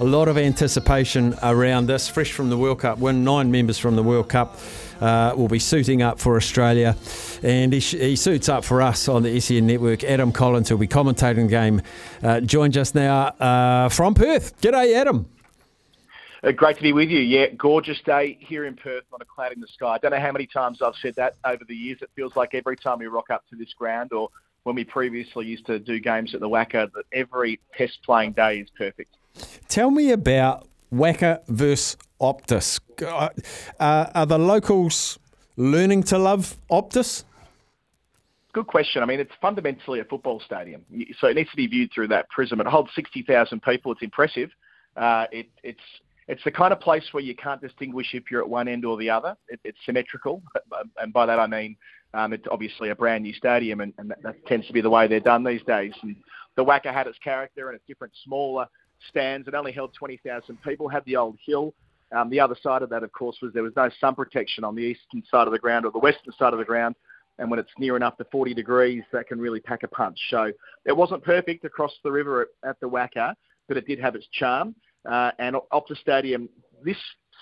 a lot of anticipation around this. Fresh from the World Cup win, nine members from the World Cup uh, will be suiting up for Australia. And he, he, suits up for us on the SEN network. Adam Collins, who'll be commentating the game, uh, joined us now uh, from Perth. G'day, Adam. Uh, great to be with you. Yeah, gorgeous day here in Perth on a cloud in the sky. I don't know how many times I've said that over the years. It feels like every time we rock up to this ground or when we previously used to do games at the WACA, that every test playing day is perfect. Tell me about WACA versus Optus. Uh, are the locals learning to love Optus? Good question. I mean, it's fundamentally a football stadium, so it needs to be viewed through that prism. It holds 60,000 people. It's impressive. Uh, it, it's it's the kind of place where you can't distinguish if you're at one end or the other. It, it's symmetrical, and by that I mean um, it's obviously a brand new stadium, and, and that, that, tends to be the way they're done these days. And the WACA had its character and its different smaller stands. It only held 20,000 people. Had the old hill. Um, the other side of that, of course, was there was no sun protection on the eastern side of the ground or the western side of the ground. And when it's near enough to 40 degrees, that can really pack a punch. So it wasn't perfect across the river at, at the WACA, but it did have its charm. Uh, and Optus Stadium, this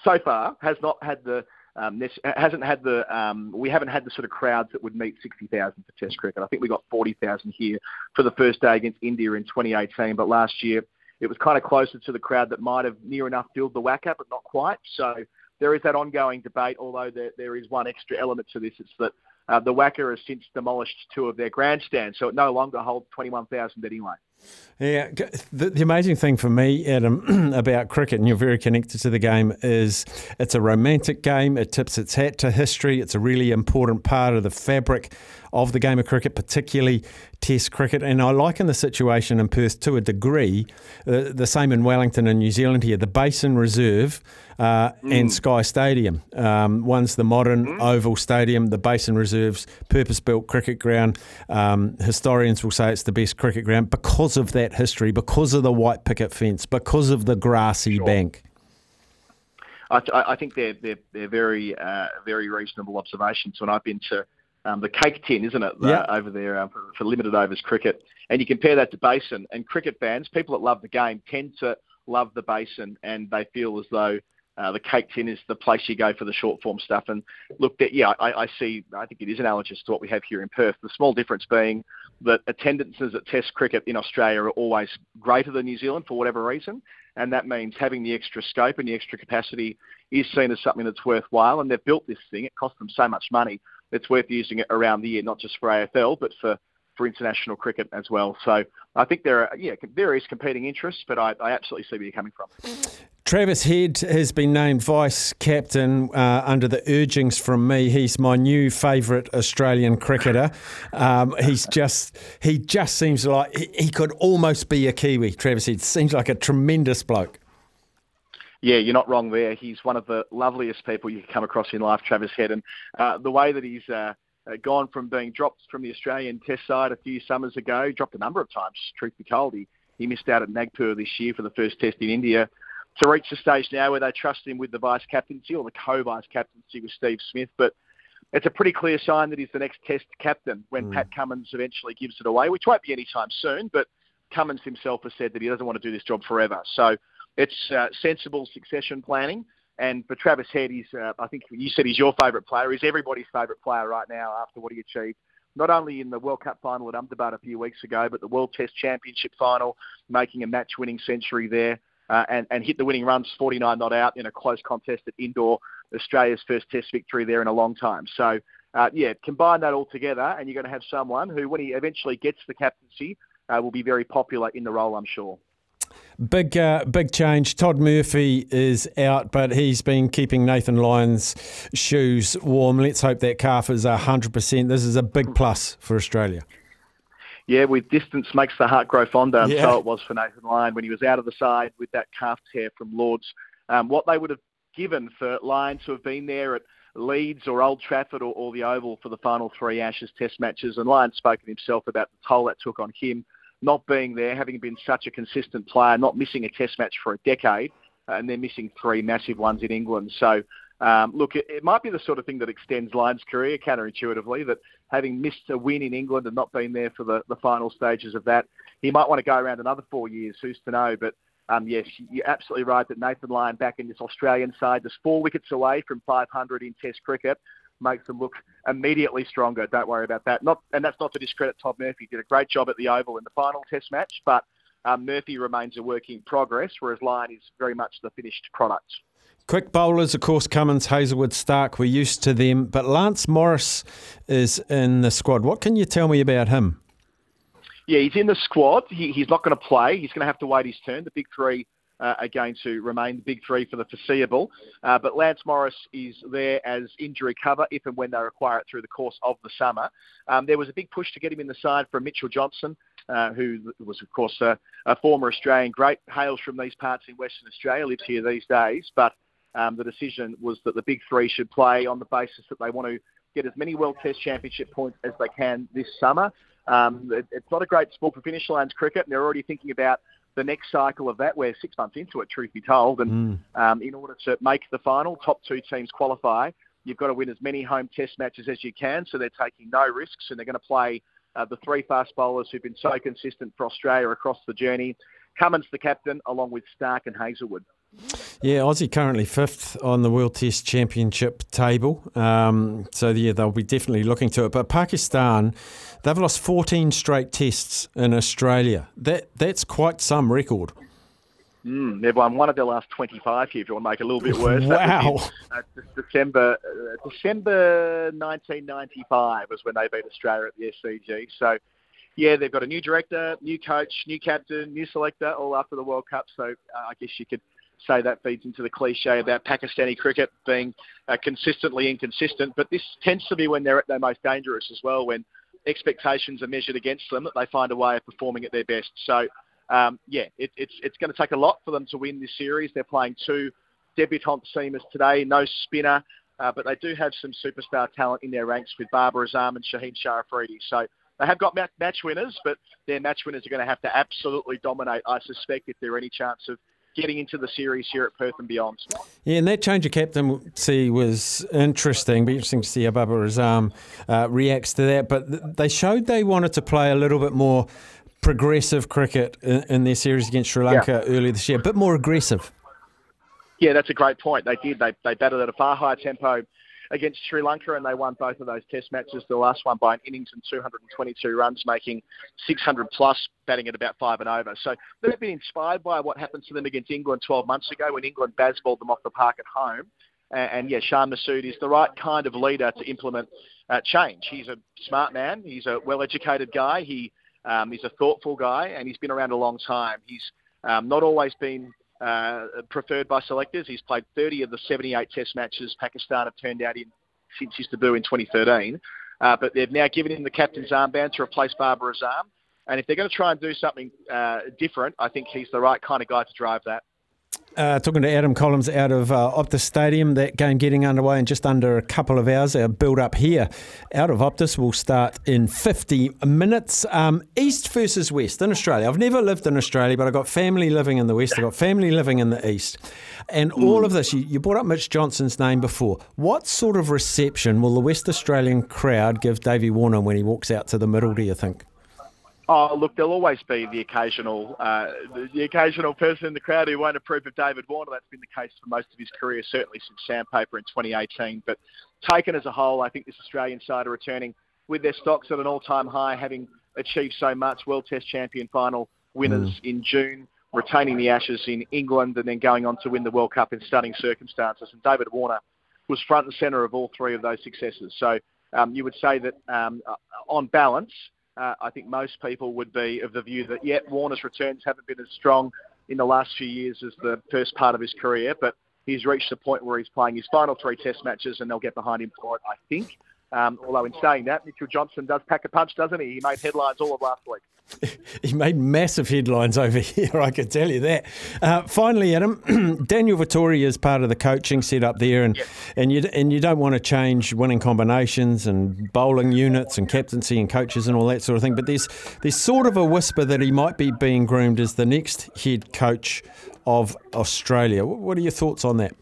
so far has not had the um, this hasn't had the um, we haven't had the sort of crowds that would meet 60,000 for Test cricket. I think we got 40,000 here for the first day against India in 2018, but last year it was kind of closer to the crowd that might have near enough filled the WACA, but not quite. So there is that ongoing debate, although there, there is one extra element to this. It's that uh, the WACA has since demolished two of their grandstands, so it no longer holds 21,000 anyway. Yeah, the, the, amazing thing for me, Adam, about cricket, and you're very connected to the game, is it's a romantic game. It tips its hat to history. It's a really important part of the fabric of the game of cricket, particularly Test cricket. And I liken the situation in Perth to a degree, uh, the same in Wellington and New Zealand here. The Basin Reserve uh, mm. and Sky Stadium. Um, one's the modern mm. oval stadium, the Basin Reserve's purpose built cricket ground. Um, historians will say it's the best cricket ground because of that history, because of the white picket fence, because of the grassy sure. bank. I, I, think they're, they're, they're very, uh, very reasonable observations. When I've been to um, the cake tin, isn't it, yeah. uh, over there um, for, for, limited overs cricket. And you compare that to Basin, and cricket fans, people that love the game, tend to love the Basin, and they feel as though uh, the cake tin is the place you go for the short form stuff. And look, yeah, I, I see. I think it is analogous to what we have here in Perth. The small difference being that attendances at Test cricket in Australia are always greater than New Zealand for whatever reason, and that means having the extra scope and the extra capacity is seen as something that's worthwhile. And they've built this thing; it cost them so much money it's worth using it around the year, not just for AFL, but for, for international cricket as well. So I think there are yeah various competing interests, but I, I absolutely see where you're coming from. Travis Head has been named vice captain uh, under the urgings from me. He's my new favourite Australian cricketer. Um, he's just he just seems like he, he could almost be a Kiwi. Travis Head seems like a tremendous bloke. Yeah, you're not wrong there. He's one of the loveliest people you can come across in life, Travis Head. And uh, the way that he's uh, uh, gone from being dropped from the Australian Test side a few summers ago, dropped a number of times, truth be told. He, he missed out at Nagpur this year for the first Test in India. To reach the stage now where they trust him with the vice captaincy or the co-vice captaincy with Steve Smith, but it's a pretty clear sign that he's the next Test captain when mm. Pat Cummins eventually gives it away, which won't be anytime soon. But Cummins himself has said that he doesn't want to do this job forever. So it's uh, sensible succession planning. And for Travis Head, he's, uh, I think you said he's your favourite player. He's everybody's favourite player right now after what he achieved, not only in the World Cup final at Ahmedabad a few weeks ago, but the World Test Championship final, making a match-winning century there, uh, and, and hit the winning runs 49 not out in a close contest at Indore, Australia's first Test victory there in a long time. So, uh, yeah, combine that all together, and you're going to have someone who, when he eventually gets the captaincy, uh, will be very popular in the role, I'm sure. Big, uh, big change. Todd Murphy is out, but he's been keeping Nathan Lyon's shoes warm. Let's hope that calf is 100%. This is a big plus for Australia. Yeah, with distance makes the heart grow fonder, and yeah. so it was for Nathan Lyon when he was out of the side with that calf tear from Lords. Um, what they would have given for Lyon to have been there at Leeds or Old Trafford or, or the Oval for the final three Ashes Test matches, and Lyon spoken himself about the toll that took on him not being there, having been such a consistent player, not missing a test match for a decade, and then missing three massive ones in England. So, um, look, it, it, might be the sort of thing that extends Lyon's career counterintuitively, that having missed a win in England and not been there for the, the final stages of that, he might want to go around another four years, who's to know. But um, yes, you're absolutely right that Nathan Lyon back in this Australian side, just four wickets away from 500 in Test cricket, makes them look immediately stronger. Don't worry about that. Not, and that's not to discredit Todd Murphy. He did a great job at the Oval in the final Test match, but um, Murphy remains a work in progress, whereas Lyon is very much the finished product. Quick bowlers, of course, Cummins, Hazlewood, Stark, we're used to them, but Lance Morris is in the squad. What can you tell me about him? Yeah, he's in the squad. He, he's not going to play. He's going to have to wait his turn. The big three uh, are going to remain the big three for the foreseeable. Uh, but Lance Morris is there as injury cover if and when they require it through the course of the summer. Um, there was a big push to get him in the side from Mitchell Johnson, uh, who was, of course, a, a, former Australian great, hails from these parts in Western Australia, lives here these days. But um, the decision was that the big three should play on the basis that they want to get as many World Test Championship points as they can this summer. Um, it, it's not a great sport for finish lines cricket, and they're already thinking about the next cycle of that. We're six months into it, truth be told, and mm. um, in order to make the final, top two teams qualify. You've got to win as many home test matches as you can, so they're taking no risks, and they're going to play uh, the three fast bowlers who've been so consistent for Australia across the journey. Cummins, the captain, along with Stark and Hazlewood. Yeah, Aussie currently fifth on the World Test Championship table. Um, so, yeah, they'll be definitely looking to it. But Pakistan, they've lost 14 straight tests in Australia. That That's quite some record. Mm, they've won one of their last 25 here, if you want to make it a little bit worse. wow. In, uh, December, uh, December 1995 was when they beat Australia at the SCG. So, yeah, they've got a new director, new coach, new captain, new selector, all after the World Cup. So, uh, I guess you could – say that feeds into the cliche about Pakistani cricket being uh, consistently inconsistent. But this tends to be when they're at their most dangerous as well, when expectations are measured against them, that they find a way of performing at their best. So, um, yeah, it, it's it's going to take a lot for them to win this series. They're playing two debutant seamers today, no spinner, uh, but they do have some superstar talent in their ranks with Babar Azam and Shaheen Shah Afridi. So they have got match winners, but their match winners are going to have to absolutely dominate, I suspect, if there are any chance of getting into the series here at Perth and beyond. Yeah, and that change of captaincy was interesting. Be interesting to see how Babar Azam uh, reacts to that. But they showed they wanted to play a little bit more progressive cricket in, in their series against Sri Lanka yeah. earlier this year, a bit more aggressive. Yeah, that's a great point. They did. They, they batted at a far higher tempo against Sri Lanka, and they won both of those Test matches. The last one by an innings and 222 runs, making 600 plus, batting at about five and over. So they've been inspired by what happened to them against England 12 months ago when England Bazballed them off the park at home. And, and yeah, Shan Masood is the right kind of leader to implement uh, change. He's a smart man. He's a well-educated guy. He um, he's a thoughtful guy, and he's been around a long time. He's um, not always been uh, preferred by selectors. He's played 30 of the 78 Test matches Pakistan have turned out in since his debut in 2013. Uh, but they've now given him the captain's armband to replace Babar Azam. And if they're going to try and do something uh, different, I think he's the right kind of guy to drive that. Uh, talking to Adam Collins out of uh, Optus Stadium, that game getting underway in just under a couple of hours. Our build up here out of Optus will start in 50 minutes. Um, East versus West in Australia. I've never lived in Australia, but I've got family living in the West, I've got family living in the East. And mm. all of this, you, you brought up Mitch Johnson's name before. What sort of reception will the West Australian crowd give Davey Warner when he walks out to the middle, do you think? Oh, look, there'll always be the occasional, uh, the, the, occasional person in the crowd who won't approve of David Warner. That's been the case for most of his career, certainly since Sandpaper in 2018. But taken as a whole, I think this Australian side are returning with their stocks at an all-time high, having achieved so much. World Test champion final winners mm. in June, retaining the Ashes in England, and then going on to win the World Cup in stunning circumstances. And David Warner was front and centre of all three of those successes. So um, you would say that um, on balance uh, I think most people would be of the view that, yeah, Warner's returns haven't been as strong in the last few years as the first part of his career, but he's reached the point where he's playing his final three test matches and they'll get behind him for it, I think. Um, although in saying that, Mitchell Johnson does pack a punch, doesn't he? He made headlines all of last week. he made massive headlines over here, I can tell you that. Uh, finally, Adam, Daniel Vettori is part of the coaching setup there, and, and, you, and you don't want to change winning combinations and bowling units and captaincy and coaches and all that sort of thing, but there's, there's sort of a whisper that he might be being groomed as the next head coach of Australia. What are your thoughts on that?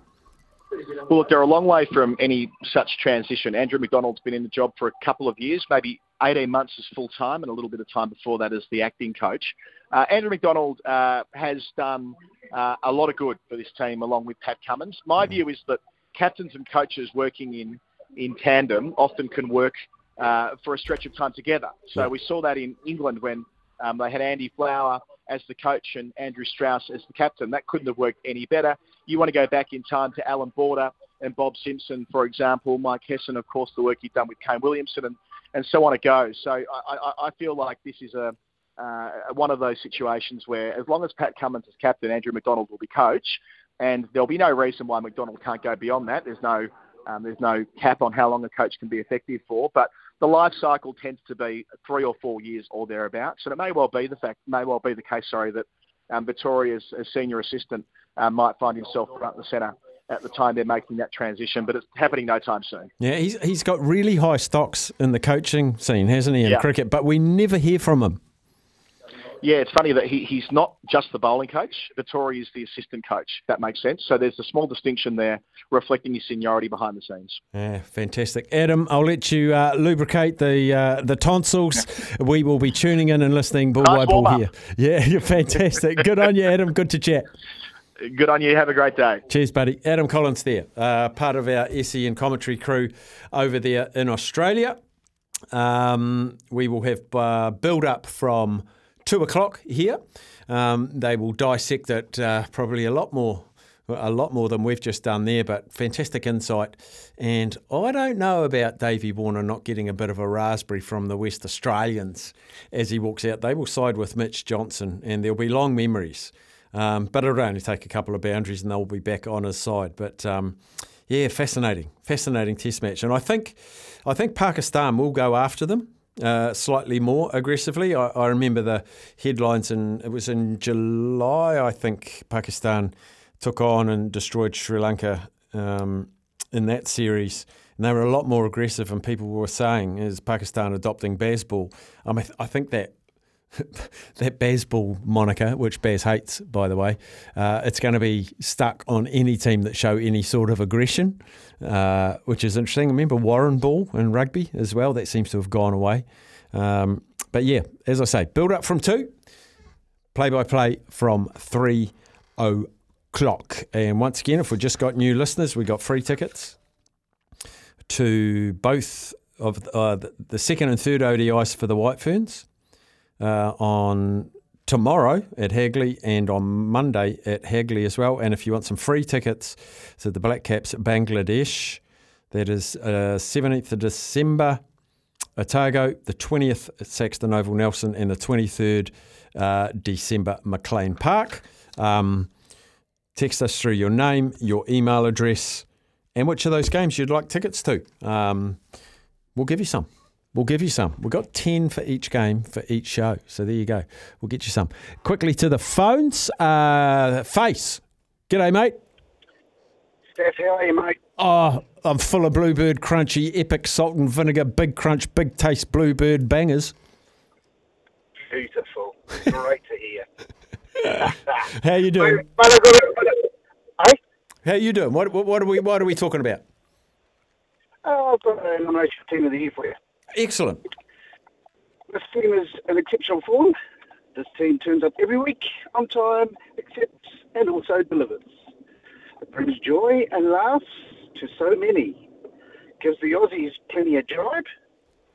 Well, look, they're a long way from any such transition. Andrew McDonald's been in the job for a couple of years, maybe 18 months as full time and a little bit of time before that as the acting coach. Uh, Andrew McDonald uh, has done uh, a lot of good for this team along with Pat Cummins. My view is that captains and coaches working in, in tandem often can work uh, for a stretch of time together. So we saw that in England when um, they had Andy Flower as the coach and Andrew Strauss as the captain. That couldn't have worked any better. You want to go back in time to Allan Border and Bob Simpson, for example, Mike Hesson, of course, the work he'd done with Kane Williamson, and, and so on it goes. So I, I, I feel like this is a uh, one of those situations where, as long as Pat Cummins is captain, Andrew McDonald will be coach, and there'll be no reason why McDonald can't go beyond that. There's no um, there's no cap on how long a coach can be effective for, but the life cycle tends to be three or four years or thereabouts, and it may well be the fact, may well be the case, sorry, that um, Vettori, as, as senior assistant, uh, might find himself front and centre at the time they're making that transition, but it's happening no time soon. Yeah, he's he's got really high stocks in the coaching scene, hasn't he, in Yeah. cricket? But we never hear from him. Yeah, it's funny that he, he's not just the bowling coach. Vettori is the assistant coach. That makes sense. So there's a small distinction there, reflecting his seniority behind the scenes. Yeah, fantastic, Adam. I'll let you uh, lubricate the uh, the tonsils. we will be tuning in and listening ball Nice by ball here. Yeah, you're fantastic. Good on you, Adam. Good to chat. Good on you. Have a great day. Cheers, buddy. Adam Collins there, uh, part of our SEN commentary crew over there in Australia. Um, we will have uh, build up from two o'clock here. Um, they will dissect it uh, probably a lot more. A lot more than we've just done there, but fantastic insight. And I don't know about Davey Warner not getting a bit of a raspberry from the West Australians as he walks out. They will side with Mitch Johnson, and there'll be long memories. Um, but it'll only take a couple of boundaries and they'll be back on his side. But um, yeah, fascinating, fascinating test match. And I think, I think Pakistan will go after them uh, slightly more aggressively. I, I remember the headlines, and it was in July, I think, Pakistan took on and destroyed Sri Lanka um, in that series. And they were a lot more aggressive, and people were saying, is Pakistan adopting Bazball? I mean, I think that that Bazball moniker, which Baz hates, by the way, uh, it's going to be stuck on any team that show any sort of aggression, uh, which is interesting. Remember Warrenball in rugby as well? That seems to have gone away. Um, but yeah, as I say, build up from two, play by play from three o'clock. And once again, if we've just got new listeners, we got free tickets to both of uh, the second and third ODIs for the White Ferns uh, on tomorrow at Hagley and on Monday at Hagley as well. And if you want some free tickets to the Black Caps Bangladesh, that is uh, 17th of December, Otago, the 20th at Saxton Oval Nelson, and the 23rd uh, December, McLean Park. Um, text us through your name, your email address, and which of those games you'd like tickets to. Um, we'll give you some. We'll give you some. We've got 10 for each game for each show. So there you go. We'll get you some. Quickly to the phones. Uh, Face. G'day, mate. Staf, how are you, mate? Oh, I'm full of Bluebird Crunchy, epic salt and vinegar, big crunch, big taste Bluebird bangers. Beautiful. Great to hear. How you doing? But I got it. Hey? How you doing? What, what, what are we What are we talking about? Oh, I've got a nomination for team of the year for you. Excellent. This team is an exceptional form. This team turns up every week on time, accepts, and also delivers. It brings joy and laughs to so many. Gives the Aussies plenty of drive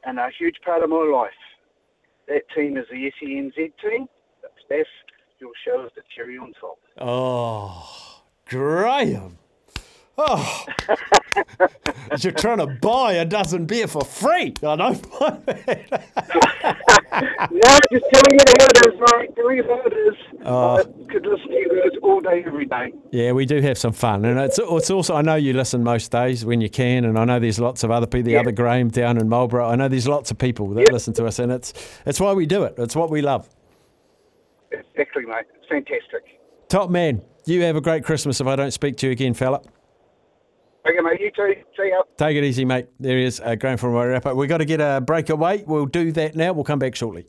and a huge part of my life. That team is the SENZ team. That's Staf. Your show is the cherry on top. Oh, Graham. Oh, you're trying to buy a dozen beer for free. I don't mind that. No, just telling you how it is, mate. Telling you how it is. Oh. Uh, I could listen to you guys all day, every day. Yeah, we do have some fun, and it's it's also I know you listen most days when you can, and I know there's lots of other people, the Yeah. other Graham down in Marlborough. I know there's lots of people that Yeah. listen to us, and it's it's why we do it. It's what we love. Exactly, mate. It's fantastic. Top man, you have a great Christmas. If I don't speak to you again, fella. Okay, mate. You too. See ya. Take it easy, mate. There he is, uh, Graham from Wairarapa. We've got to get a break away. We'll do that now. We'll come back shortly.